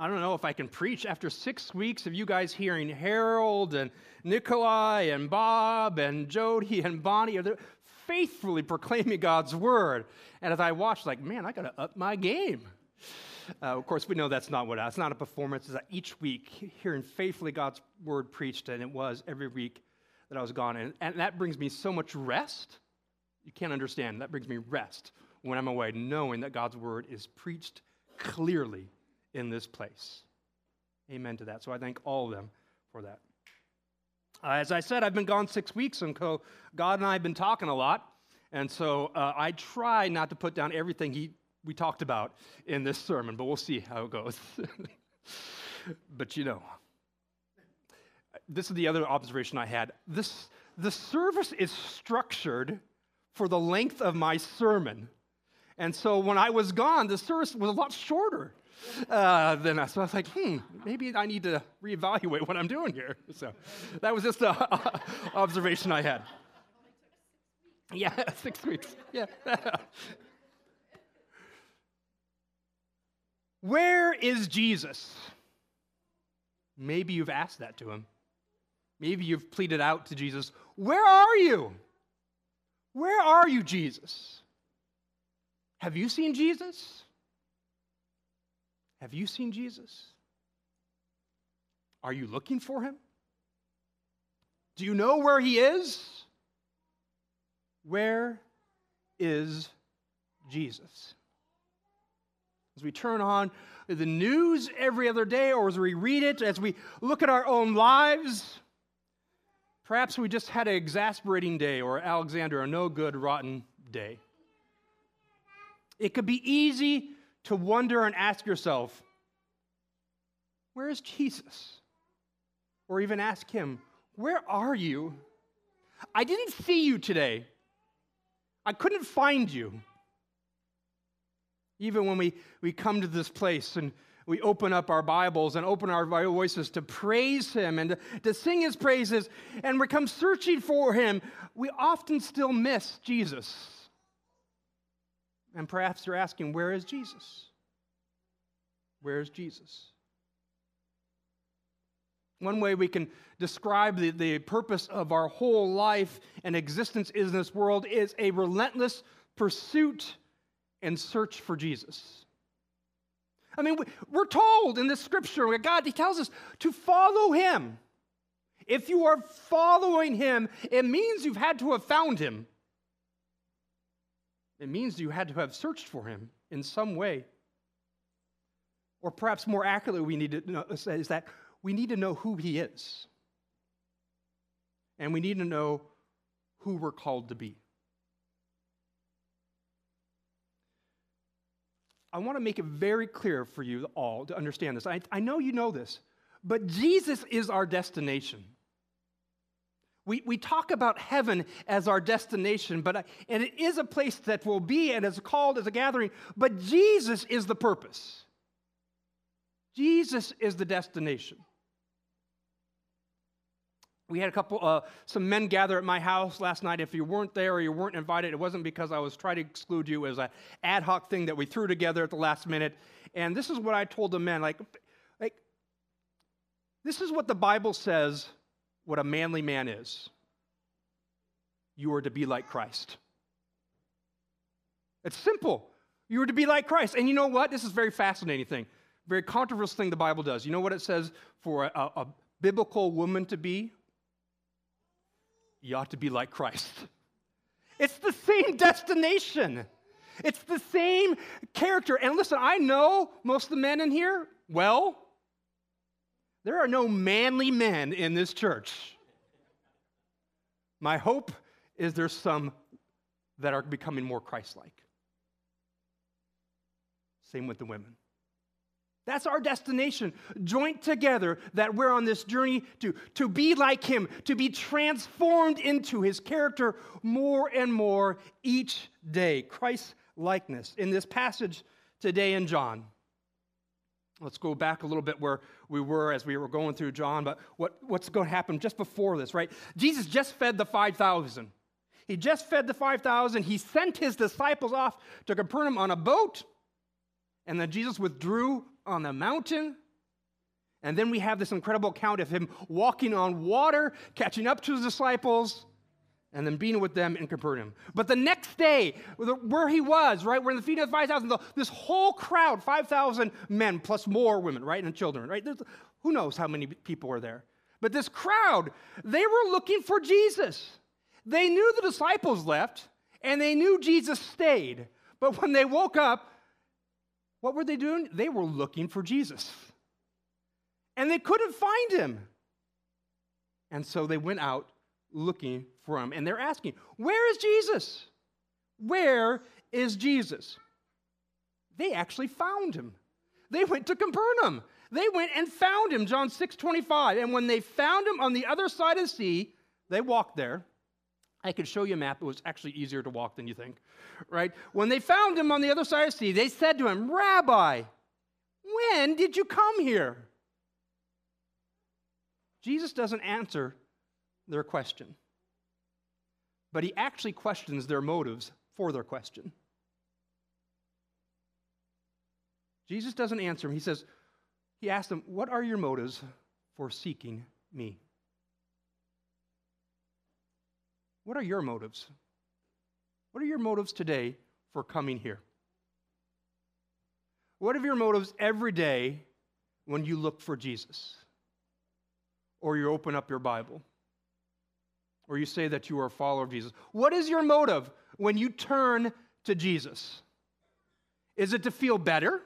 I don't know if I can preach after six weeks of you guys hearing Harold and Nikolai and Bob and Jody and Bonnie are faithfully proclaiming God's word. And as I watched, like, man, I got to up my game. Uh, of course, we know that's not what it's not a performance. It's each week hearing faithfully God's word preached, and it was every week that I was gone. And, and that brings me so much rest. You can't understand. That brings me rest when I'm away, knowing that God's word is preached clearly in this place. Amen to that. So I thank all of them for that. Uh, as I said, I've been gone six weeks, and co- God and I have been talking a lot. And so uh, I try not to put down everything he, we talked about in this sermon, but we'll see how it goes. but you know, this is the other observation I had. This, the service is structured for the length of my sermon. And so when I was gone, the service was a lot shorter uh, than us. So I was like, hmm, maybe I need to reevaluate what I'm doing here. So that was just an observation I had. Yeah, six weeks. Yeah. Where is Jesus? Maybe you've asked that to him. Maybe you've pleaded out to Jesus, Where are you? Where are you, Jesus? Have you seen Jesus? Have you seen Jesus? Are you looking for him? Do you know where he is? Where is Jesus? As we turn on the news every other day, or as we read it, as we look at our own lives, perhaps we just had an exasperating day, or Alexander, a no good, rotten day. It could be easy to wonder and ask yourself, where is Jesus? Or even ask him, where are you? I didn't see you today. I couldn't find you. Even when we, we come to this place and we open up our Bibles and open our voices to praise Him and to, to sing His praises and we come searching for Him, we often still miss Jesus. And perhaps you're asking, where is Jesus? Where is Jesus? One way we can describe the, the purpose of our whole life and existence in this world is a relentless pursuit and search for Jesus. I mean, we're told in this scripture, God, He tells us to follow Him. If you are following Him, it means you've had to have found Him. It means you had to have searched for Him in some way. Or perhaps more accurately, we need to know is that we need to know who He is. And we need to know who we're called to be. I want to make it very clear for you all to understand this. I, I know you know this, but Jesus is our destination. We, we talk about heaven as our destination, but and it is a place that will be and is called as a gathering, but Jesus is the purpose. Jesus is the destination. We had a couple, uh, some men gather at my house last night. If you weren't there or you weren't invited, it wasn't because I was trying to exclude you. It was an ad hoc thing that we threw together at the last minute. And this is what I told the men like, like, this is what the Bible says what a manly man is. You are to be like Christ. It's simple. You are to be like Christ. And you know what? This is very fascinating thing. Very controversial thing the Bible does. You know what it says for a, a biblical woman to be? you ought to be like Christ. It's the same destination. It's the same character. And listen, I know most of the men in here, well, there are no manly men in this church. My hope is there's some that are becoming more Christ like. Same with the women. That's our destination. Joint together, that we're on this journey to, to be like Him, to be transformed into His character more and more each day. Christ likeness. In this passage today in John, let's go back a little bit where we were as we were going through John, but what, what's going to happen just before this, right? Jesus just fed the 5,000. He just fed the 5,000. He sent his disciples off to Capernaum on a boat, and then Jesus withdrew on the mountain And then we have this incredible account of him walking on water, catching up to his disciples, and then being with them in Capernaum. But the next day, where he was, right, we're in the feeding of 5,000, this whole crowd, 5,000 men plus more women, right, and children, right? There's, who knows how many people were there? But this crowd, they were looking for Jesus. They knew the disciples left, and they knew Jesus stayed. But when they woke up, what were they doing? They were looking for Jesus. And they couldn't find him. And so they went out looking for him. And they're asking, Where is Jesus? Where is Jesus? They actually found him. They went to Capernaum. They went and found him, John 6 25. And when they found him on the other side of the sea, they walked there. I could show you a map. It was actually easier to walk than you think, right? When they found him on the other side of the sea, they said to him, Rabbi, when did you come here? Jesus doesn't answer their question, but he actually questions their motives for their question. Jesus doesn't answer him. He says, He asks them, What are your motives for seeking me? What are your motives? What are your motives today for coming here? What are your motives every day when you look for Jesus? Or you open up your Bible? Or you say that you are a follower of Jesus? What is your motive when you turn to Jesus? Is it to feel better?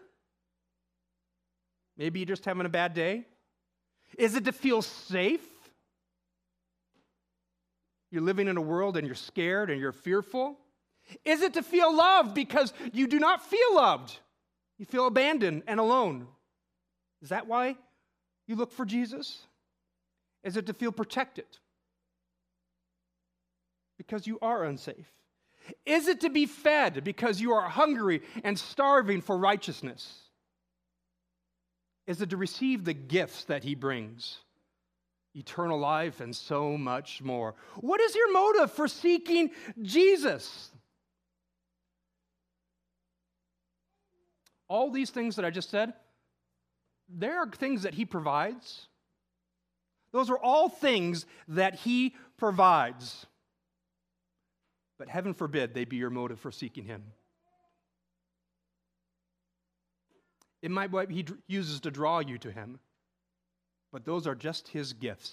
Maybe you're just having a bad day? Is it to feel safe? You're living in a world and you're scared and you're fearful? Is it to feel loved because you do not feel loved? You feel abandoned and alone. Is that why you look for Jesus? Is it to feel protected? Because you are unsafe. Is it to be fed because you are hungry and starving for righteousness? Is it to receive the gifts that he brings? eternal life, and so much more. What is your motive for seeking Jesus? All these things that I just said, there are things that He provides. Those are all things that He provides. But heaven forbid they be your motive for seeking Him. It might be what He uses to draw you to Him but those are just his gifts.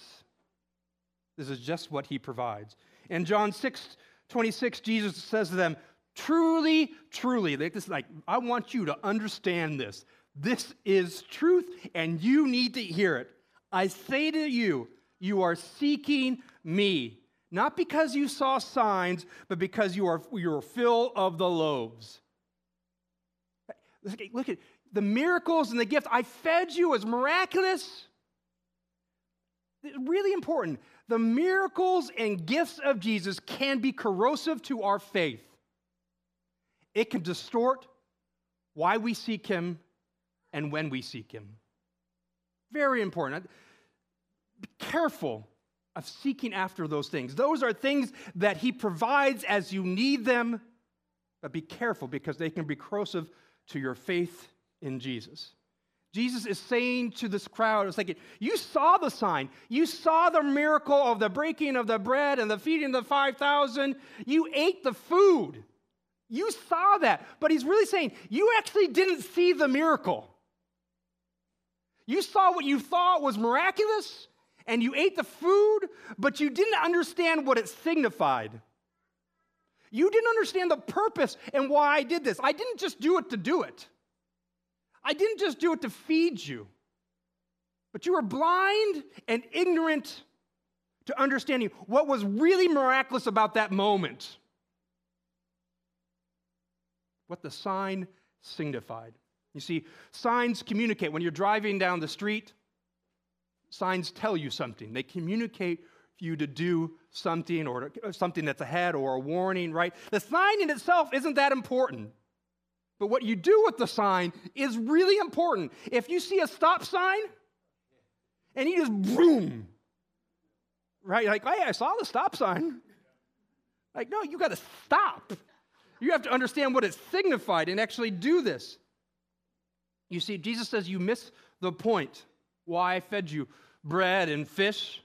This is just what he provides. In John 6 26, Jesus says to them, Truly, truly, like this, like, I want you to understand this. This is truth, and you need to hear it. I say to you, you are seeking me, not because you saw signs, but because you are you're full of the loaves. Look at the miracles and the gift. I fed you as miraculous really important. The miracles and gifts of Jesus can be corrosive to our faith. It can distort why we seek Him and when we seek Him. Very important. Be careful of seeking after those things. Those are things that He provides as you need them, but be careful because they can be corrosive to your faith in Jesus. Jesus is saying to this crowd, it's like, you saw the sign. You saw the miracle of the breaking of the bread and the feeding of the 5,000. You ate the food. You saw that. But he's really saying, you actually didn't see the miracle. You saw what you thought was miraculous, and you ate the food, but you didn't understand what it signified. You didn't understand the purpose and why I did this. I didn't just do it to do it. I didn't just do it to feed you, but you were blind and ignorant to understanding what was really miraculous about that moment. What the sign signified. You see, signs communicate. When you're driving down the street, signs tell you something. They communicate for you to do something or uh, something that's ahead or a warning, right? The sign in itself isn't that important. But what you do with the sign is really important. If you see a stop sign and you just boom, right? Like, hey, I saw the stop sign. Like, no, you got to stop. You have to understand what it signified and actually do this. You see, Jesus says you miss the point. Why I fed you bread and fish.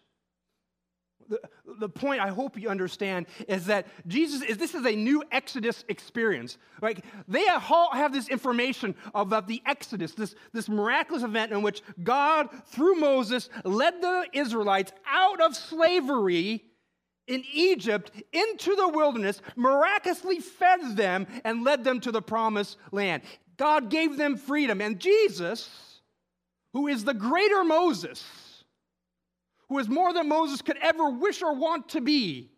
The, the point I hope you understand is that Jesus is this is a new Exodus experience. Like they all have this information about the Exodus, this, this miraculous event in which God, through Moses, led the Israelites out of slavery in Egypt into the wilderness, miraculously fed them and led them to the promised land. God gave them freedom. And Jesus, who is the greater Moses, who is more than Moses could ever wish or want to be,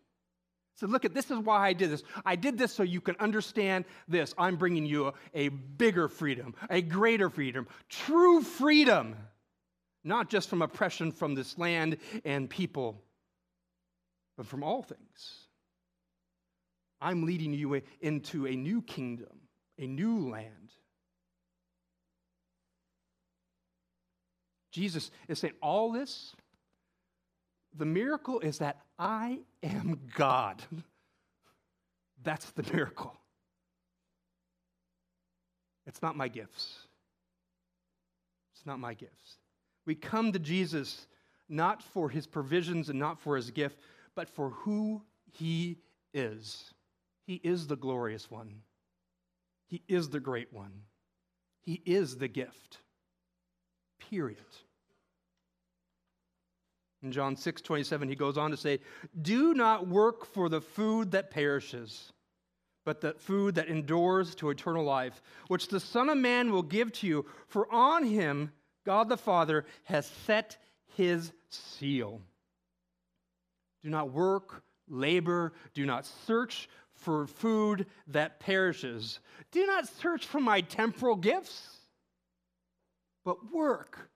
said, Look at this is why I did this. I did this so you can understand this. I'm bringing you a, a bigger freedom, a greater freedom, true freedom, not just from oppression from this land and people, but from all things. I'm leading you into a new kingdom, a new land. Jesus is saying, All this the miracle is that I am God. That's the miracle. It's not my gifts. It's not my gifts. We come to Jesus not for his provisions and not for his gift, but for who he is. He is the glorious one, he is the great one, he is the gift. Period. In John 6 27, he goes on to say, Do not work for the food that perishes, but the food that endures to eternal life, which the Son of Man will give to you, for on him God the Father has set his seal. Do not work, labor, do not search for food that perishes. Do not search for my temporal gifts, but work,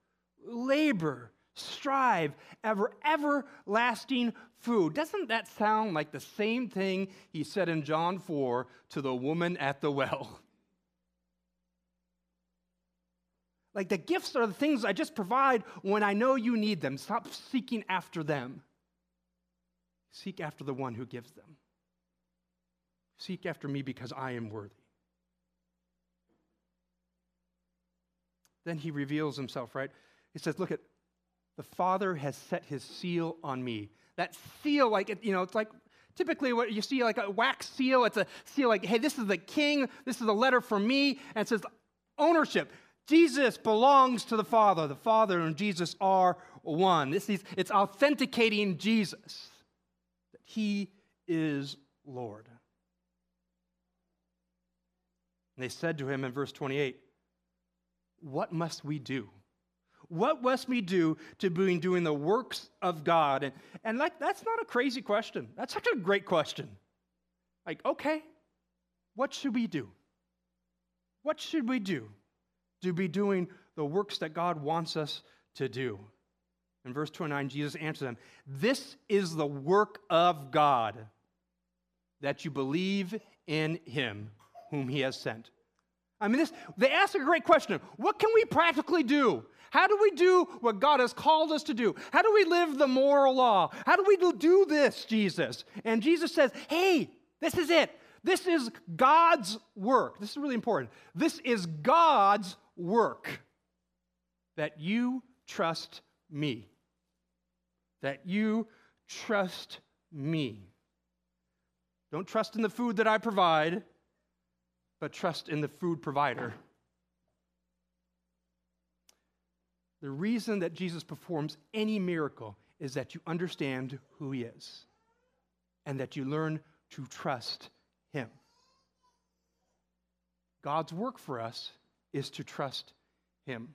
labor, strive ever everlasting food. Doesn't that sound like the same thing he said in John 4 to the woman at the well? Like the gifts are the things I just provide when I know you need them. Stop seeking after them. Seek after the one who gives them. Seek after me because I am worthy. Then he reveals himself, right? He says, Look at the Father has set his seal on me. That seal, like, you know, it's like typically what you see like a wax seal. It's a seal like, hey, this is the king. This is a letter from me. And it says ownership. Jesus belongs to the Father. The Father and Jesus are one. This is, it's authenticating Jesus, that he is Lord. And they said to him in verse 28, What must we do? What must we do to be doing the works of God? And, and like, that's not a crazy question. That's such a great question. Like, okay, what should we do? What should we do to be doing the works that God wants us to do? In verse 29, Jesus answered them This is the work of God, that you believe in him whom he has sent. I mean, this, they ask a great question. What can we practically do how do we do what God has called us to do? How do we live the moral law? How do we do this, Jesus? And Jesus says, hey, this is it. This is God's work. This is really important. This is God's work that you trust me. That you trust me. Don't trust in the food that I provide, but trust in the food provider. The reason that Jesus performs any miracle is that you understand who he is and that you learn to trust him. God's work for us is to trust him.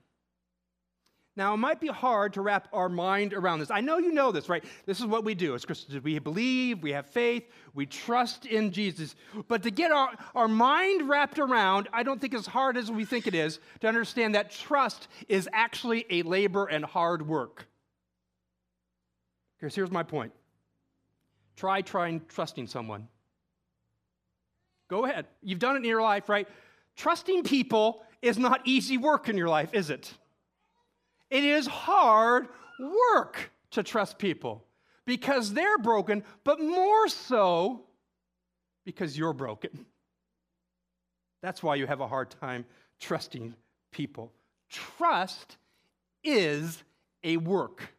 Now, it might be hard to wrap our mind around this. I know you know this, right? This is what we do as Christians. We believe, we have faith, we trust in Jesus. But to get our, our mind wrapped around, I don't think as hard as we think it is to understand that trust is actually a labor and hard work. Because here's my point try trying trusting someone. Go ahead. You've done it in your life, right? Trusting people is not easy work in your life, is it? It is hard work to trust people because they're broken, but more so because you're broken. That's why you have a hard time trusting people. Trust is a work.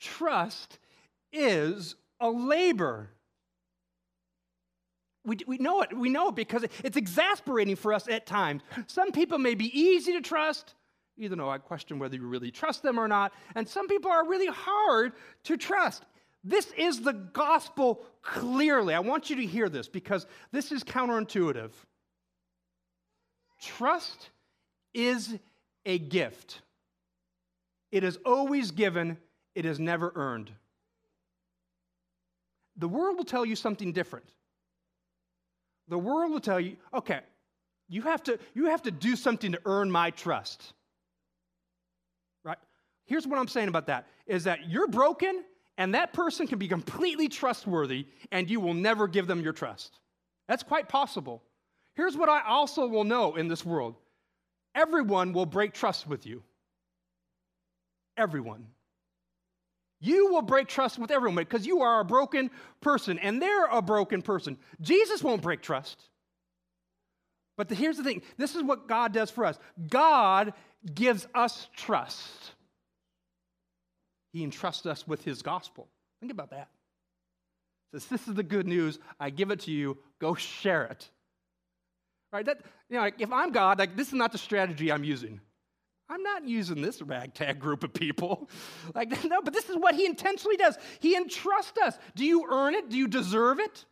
Trust is a labor. We, we know it. We know it because it's exasperating for us at times. Some people may be easy to trust, even though I question whether you really trust them or not. And some people are really hard to trust. This is the gospel clearly. I want you to hear this because this is counterintuitive. Trust is a gift, it is always given, it is never earned. The world will tell you something different. The world will tell you, okay, you have to, you have to do something to earn my trust. Here's what I'm saying about that is that you're broken and that person can be completely trustworthy and you will never give them your trust. That's quite possible. Here's what I also will know in this world everyone will break trust with you. Everyone. You will break trust with everyone because you are a broken person and they're a broken person. Jesus won't break trust. But the, here's the thing this is what God does for us God gives us trust. He entrusts us with his gospel. Think about that. Says, This is the good news. I give it to you. Go share it. Right? That, you know, like if I'm God, like this is not the strategy I'm using. I'm not using this ragtag group of people. Like, no, but this is what he intentionally does. He entrusts us. Do you earn it? Do you deserve it?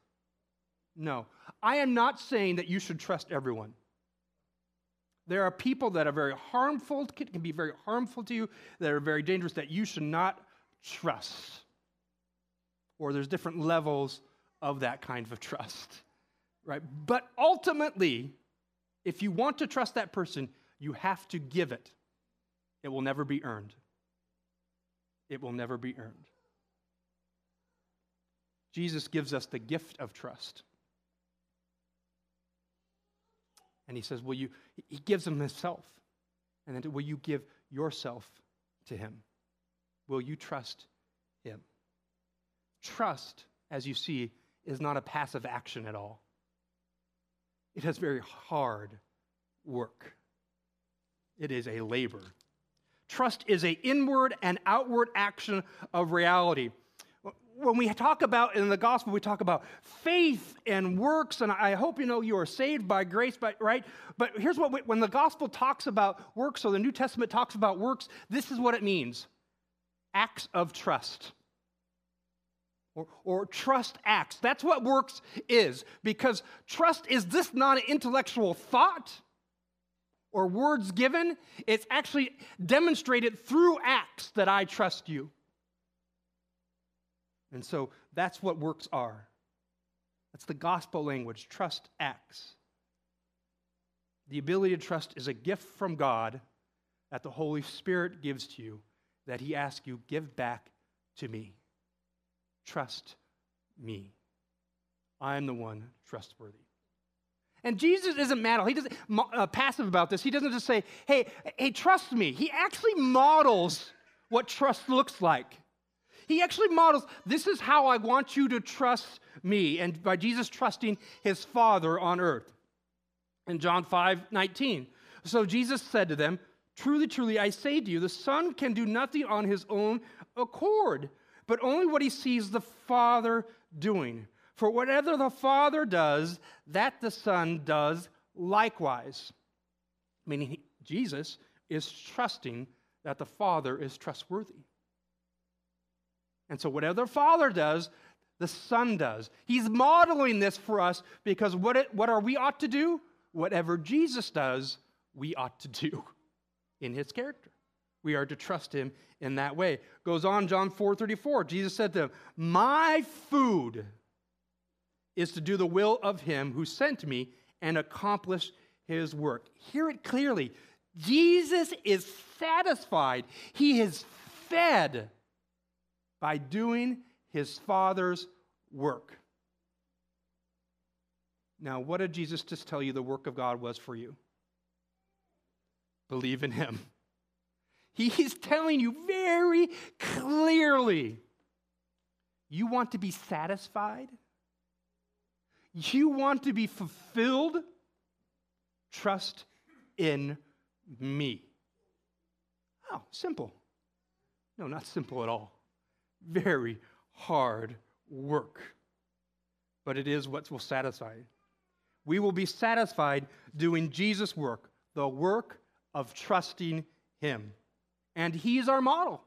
No. I am not saying that you should trust everyone. There are people that are very harmful, can be very harmful to you, that are very dangerous, that you should not trust. Or there's different levels of that kind of trust. Right? But ultimately, if you want to trust that person, you have to give it. It will never be earned. It will never be earned. Jesus gives us the gift of trust. And he says, Will you, he gives him himself. And then will you give yourself to him? Will you trust him? Trust, as you see, is not a passive action at all. It has very hard work. It is a labor. Trust is an inward and outward action of reality. When we talk about in the gospel, we talk about faith and works, and I hope you know you are saved by grace, but, right? But here's what we, when the gospel talks about works, or the New Testament talks about works, this is what it means acts of trust. Or, or, trust acts. That's what works is, because trust is this not an intellectual thought or words given, it's actually demonstrated through acts that I trust you. And so that's what works are. That's the gospel language. Trust acts. The ability to trust is a gift from God that the Holy Spirit gives to you, that He asks you, give back to me. Trust me. I am the one trustworthy. And Jesus isn't mad. He doesn't uh, passive about this. He doesn't just say, "Hey, hey, trust me." He actually models what trust looks like. He actually models, "This is how I want you to trust me." And by Jesus trusting his Father on earth. In John 5, 19. So Jesus said to them, Truly, truly, I say to you, the Son can do nothing on his own accord, but only what he sees the Father doing. For whatever the Father does, that the Son does likewise. Meaning, Jesus is trusting that the Father is trustworthy. And so, whatever the Father does, the Son does. He's modeling this for us because what, it, what are we ought to do? Whatever Jesus does, we ought to do in his character. We are to trust him in that way. Goes on, John 4 34. Jesus said to them, My food is to do the will of him who sent me and accomplish his work. Hear it clearly. Jesus is satisfied. He is fed by doing his Father's work. Now, what did Jesus just tell you the work of God was for you? Believe in him. He's telling you very clearly you want to be satisfied? You want to be fulfilled? Trust in me. Oh, simple. No, not simple at all. Very hard work. But it is what will satisfy. We will be satisfied doing Jesus' work, the work of trusting Him. And He's our model.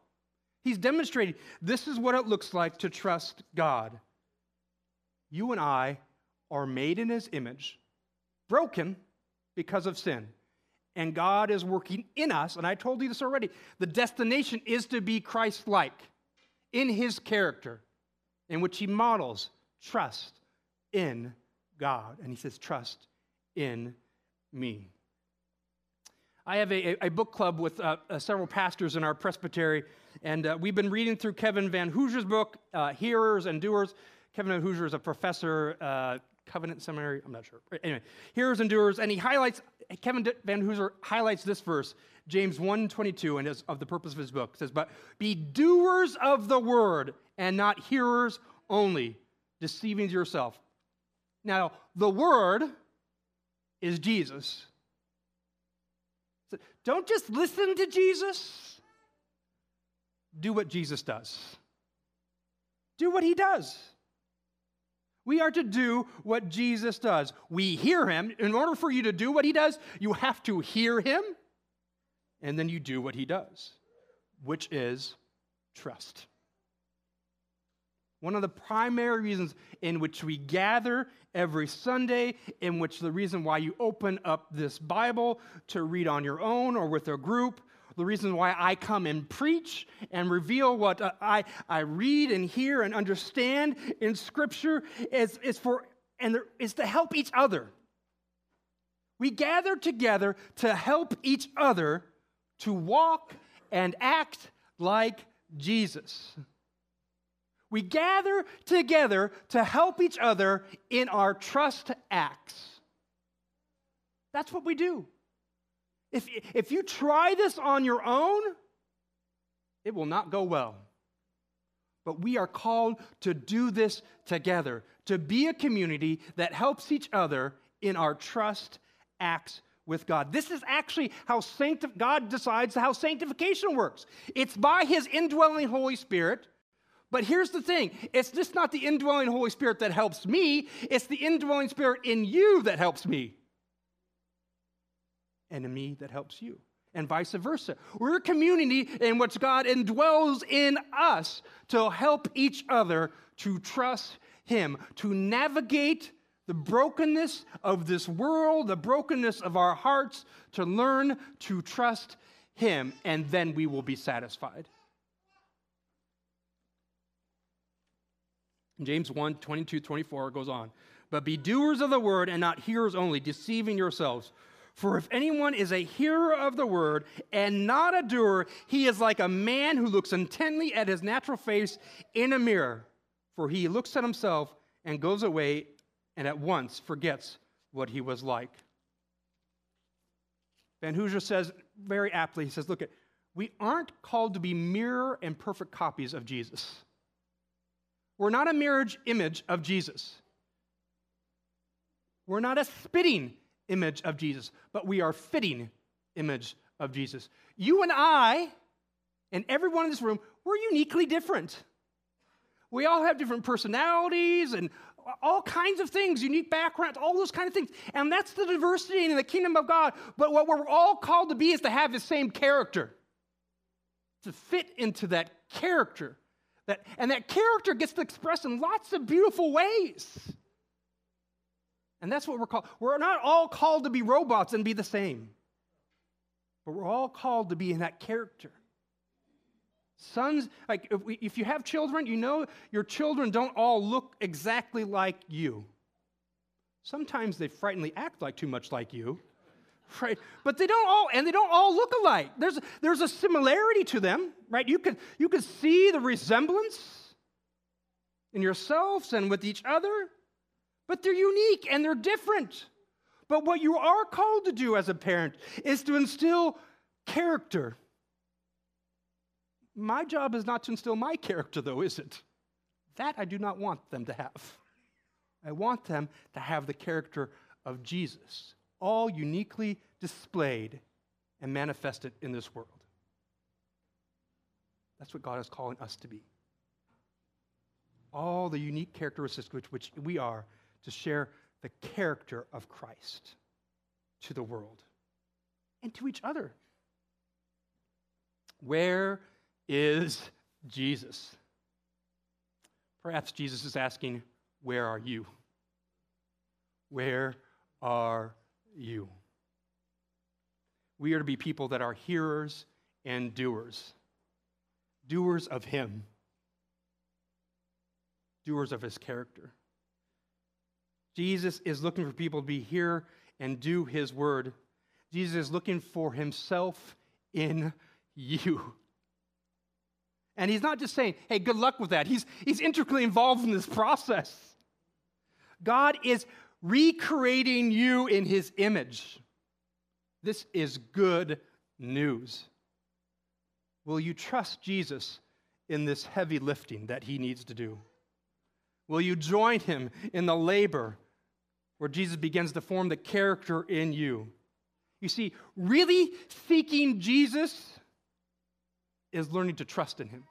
He's demonstrating this is what it looks like to trust God. You and I are made in His image, broken because of sin. And God is working in us, and I told you this already. The destination is to be Christ like in His character, in which He models trust in God. And He says, Trust in me. I have a, a book club with uh, uh, several pastors in our presbytery, and uh, we've been reading through Kevin Vanhoozer's book, uh, Hearers and Doers. Kevin Vanhooser is a professor, uh, Covenant Seminary, I'm not sure. Anyway, Hearers and Doers, and he highlights, Kevin Vanhoozer highlights this verse, James 1.22, and is of the purpose of his book. Says, but be doers of the word and not hearers only, deceiving yourself. Now, the word is Jesus. Don't just listen to Jesus. Do what Jesus does. Do what he does. We are to do what Jesus does. We hear him. In order for you to do what he does, you have to hear him, and then you do what he does, which is trust. One of the primary reasons in which we gather every Sunday, in which the reason why you open up this Bible to read on your own or with a group, the reason why I come and preach and reveal what uh, I, I read and hear and understand in Scripture is, is for and there, is to help each other. We gather together to help each other to walk and act like Jesus. We gather together to help each other in our trust acts. That's what we do. If, if you try this on your own, it will not go well. But we are called to do this together, to be a community that helps each other in our trust acts with God. This is actually how sancti- God decides how sanctification works. It's by his indwelling Holy Spirit but here's the thing it's just not the indwelling Holy Spirit that helps me, it's the indwelling Spirit in you that helps me. And in me that helps you. And vice versa. We're a community in which God indwells in us to help each other to trust Him, to navigate the brokenness of this world, the brokenness of our hearts, to learn to trust Him, and then we will be satisfied. James 1 22, 24 goes on. But be doers of the word and not hearers only, deceiving yourselves. For if anyone is a hearer of the word and not a doer, he is like a man who looks intently at his natural face in a mirror. For he looks at himself and goes away and at once forgets what he was like. Vanhoozer says very aptly, he says, Look, we aren't called to be mirror and perfect copies of Jesus. We're not a marriage image of Jesus. We're not a spitting image of Jesus, but we are fitting image of Jesus. You and I, and everyone in this room, we're uniquely different. We all have different personalities and all kinds of things, unique backgrounds, all those kind of things. And that's the diversity in the kingdom of God. But what we're all called to be is to have the same character, to fit into that character that, and that character gets to express in lots of beautiful ways. And that's what we're called. We're not all called to be robots and be the same, but we're all called to be in that character. Sons, like if, we, if you have children, you know your children don't all look exactly like you. Sometimes they frighteningly act like too much like you. right? But they don't all, and they don't all look alike. There's, there's a similarity to them, right? You can, you can see the resemblance in yourselves and with each other, but they're unique and they're different. But what you are called to do as a parent is to instill character. My job is not to instill my character, though, is it? That I do not want them to have. I want them to have the character of Jesus all uniquely displayed and manifested in this world. That's what God is calling us to be. All the unique characteristics which, which we are to share the character of Christ to the world and to each other. Where is Jesus? Perhaps Jesus is asking, Where are you? Where are you? We are to be people that are hearers and doers, doers of Him, doers of His character. Jesus is looking for people to be here and do His word. Jesus is looking for Himself in you. And he's not just saying, hey, good luck with that. He's, he's intricately involved in this process. God is recreating you in his image. This is good news. Will you trust Jesus in this heavy lifting that he needs to do? Will you join him in the labor where Jesus begins to form the character in you? You see, really seeking Jesus is learning to trust in him.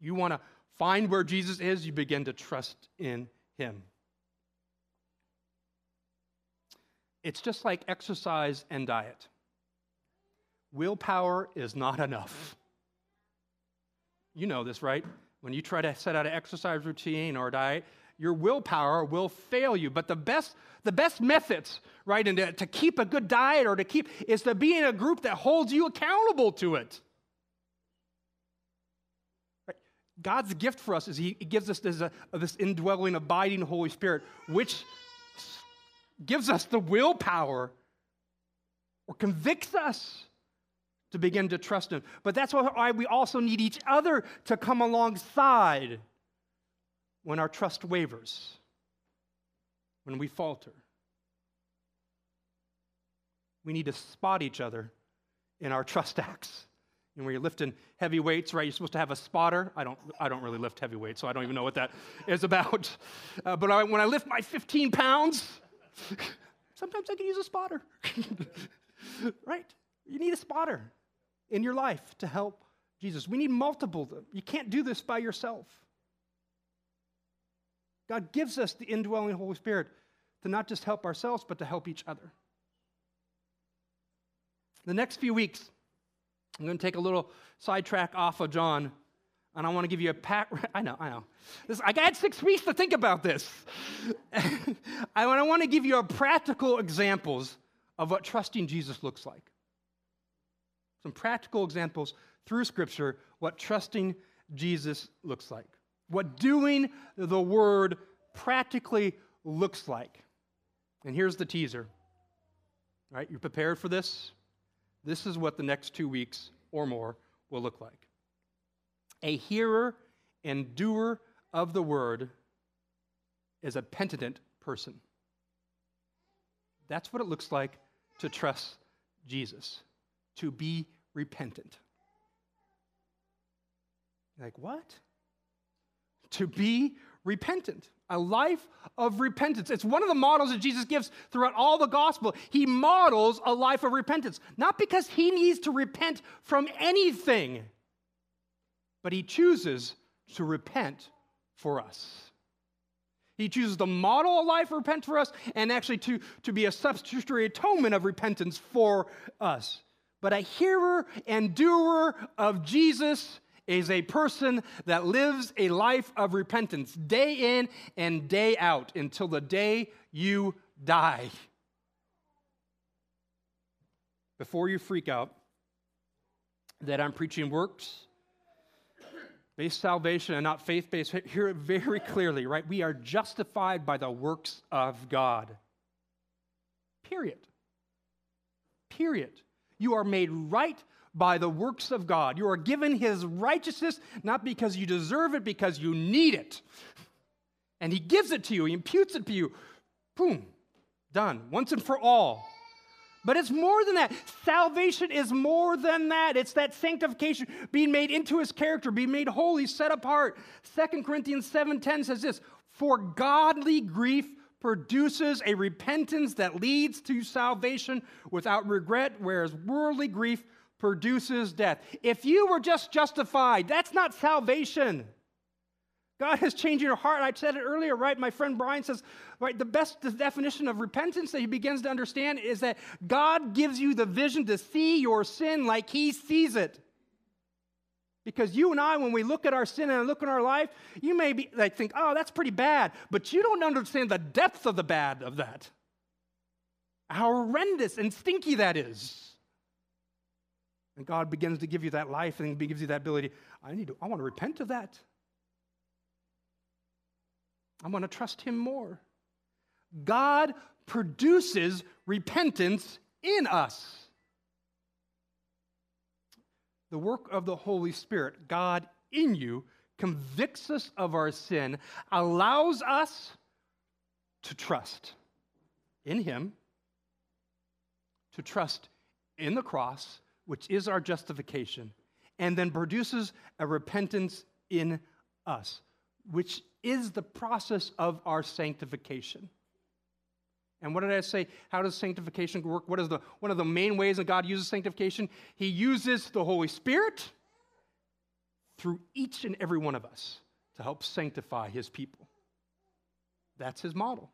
You want to find where Jesus is, you begin to trust in him. It's just like exercise and diet. Willpower is not enough. You know this, right? When you try to set out an exercise routine or diet, your willpower will fail you. But the best, the best methods, right, and to, to keep a good diet or to keep is to be in a group that holds you accountable to it. God's gift for us is He gives us this, uh, this indwelling, abiding Holy Spirit, which gives us the willpower or convicts us to begin to trust Him. But that's why we also need each other to come alongside when our trust wavers, when we falter. We need to spot each other in our trust acts. And where you're lifting heavy weights, right? You're supposed to have a spotter. I don't, I don't really lift heavy weights, so I don't even know what that is about. Uh, but I, when I lift my 15 pounds, sometimes I can use a spotter. right? You need a spotter in your life to help Jesus. We need multiple. You can't do this by yourself. God gives us the indwelling Holy Spirit to not just help ourselves, but to help each other. The next few weeks, I'm going to take a little sidetrack off of John, and I want to give you a pat. I know, I know. This, I had six weeks to think about this. I want to give you a practical examples of what trusting Jesus looks like. Some practical examples through Scripture what trusting Jesus looks like, what doing the word practically looks like. And here's the teaser. All right, you're prepared for this? This is what the next two weeks or more will look like. A hearer and doer of the word is a penitent person. That's what it looks like to trust Jesus, to be repentant. Like, what? To be repentant, a life of repentance. It's one of the models that Jesus gives throughout all the gospel. He models a life of repentance, not because he needs to repent from anything, but he chooses to repent for us. He chooses to model a life of repent for us and actually to, to be a substitutionary atonement of repentance for us. But a hearer and doer of Jesus is a person that lives a life of repentance day in and day out until the day you die. Before you freak out that I'm preaching works based salvation and not faith based, hear it very clearly, right? We are justified by the works of God. Period. Period. You are made right by the works of God. You are given his righteousness not because you deserve it, because you need it. And he gives it to you, he imputes it to you. Boom, done, once and for all. But it's more than that. Salvation is more than that. It's that sanctification, being made into his character, being made holy, set apart. 2 Corinthians 7:10 says this: "For godly grief produces a repentance that leads to salvation without regret, whereas worldly grief produces death. If you were just justified, that's not salvation. God has changed your heart. I said it earlier, right? My friend Brian says, right, the best definition of repentance that he begins to understand is that God gives you the vision to see your sin like he sees it. Because you and I, when we look at our sin and look at our life, you may be like think, oh, that's pretty bad, but you don't understand the depth of the bad of that. How horrendous and stinky that is. And God begins to give you that life and gives you that ability. I need to, I want to repent of that. I want to trust Him more. God produces repentance in us. The work of the Holy Spirit, God in you, convicts us of our sin, allows us to trust in Him, to trust in the cross, which is our justification, and then produces a repentance in us, which is the process of our sanctification. And what did I say? How does sanctification work? What is the one of the main ways that God uses sanctification? He uses the Holy Spirit through each and every one of us to help sanctify his people. That's his model.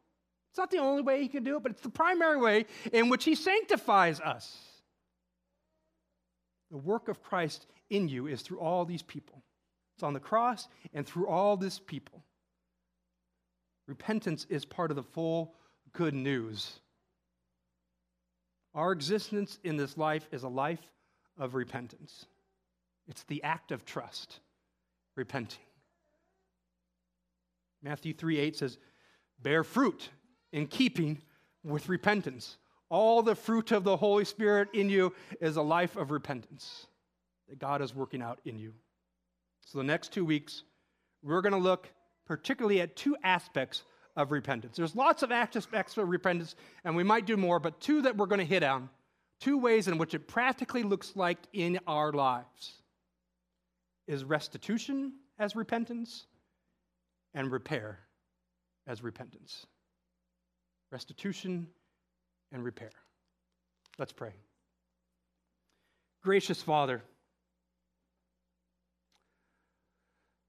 It's not the only way he can do it, but it's the primary way in which he sanctifies us. The work of Christ in you is through all these people. It's on the cross and through all this people. Repentance is part of the full good news. Our existence in this life is a life of repentance. It's the act of trust, repenting. Matthew 3 8 says, Bear fruit in keeping with repentance. All the fruit of the Holy Spirit in you is a life of repentance that God is working out in you. So, the next two weeks, we're going to look particularly at two aspects of repentance. There's lots of aspects of repentance, and we might do more, but two that we're going to hit on, two ways in which it practically looks like in our lives is restitution as repentance and repair as repentance. Restitution and repair. Let's pray. Gracious Father,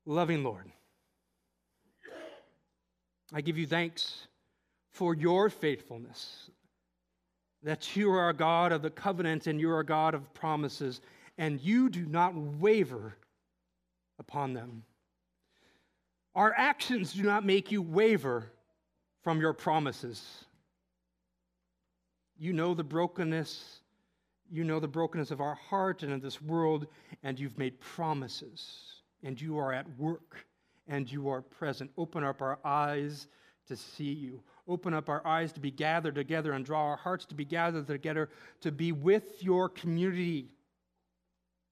loving Lord, I give you thanks for your faithfulness, that you are a God of the covenant and you are a God of promises, and you do not waver upon them. Our actions do not make you waver from your promises. You know the brokenness. You know the brokenness of our heart and of this world, and you've made promises, and you are at work and you are present. Open up our eyes to see you. Open up our eyes to be gathered together and draw our hearts to be gathered together to be with your community.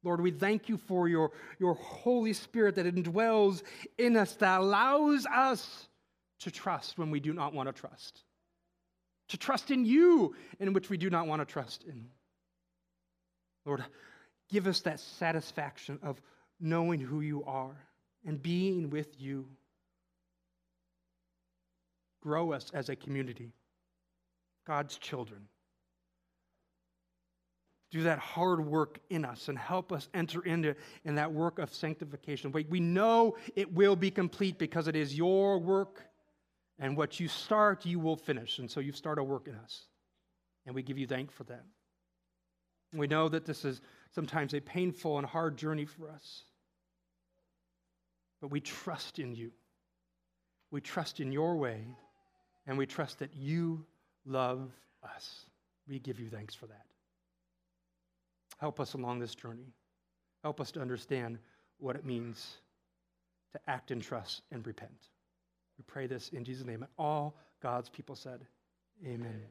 Lord, we thank you for your, your Holy Spirit that indwells in us, that allows us to trust when we do not want to trust, to trust in you in which we do not want to trust in. Lord, give us that satisfaction of knowing who you are and being with you. Grow us as a community, God's children. Do that hard work in us and help us enter into in that work of sanctification. We, know it will be complete because it is your work, and what you start, you will finish. And so you start a work in us. And we give you thanks for that. We know that this is sometimes a painful and hard journey for us. But we trust in you. We trust in your way, and we trust that you love us. We give you thanks for that. Help us along this journey. Help us to understand what it means to act in trust and repent. We pray this in Jesus' name. And all God's people said, Amen.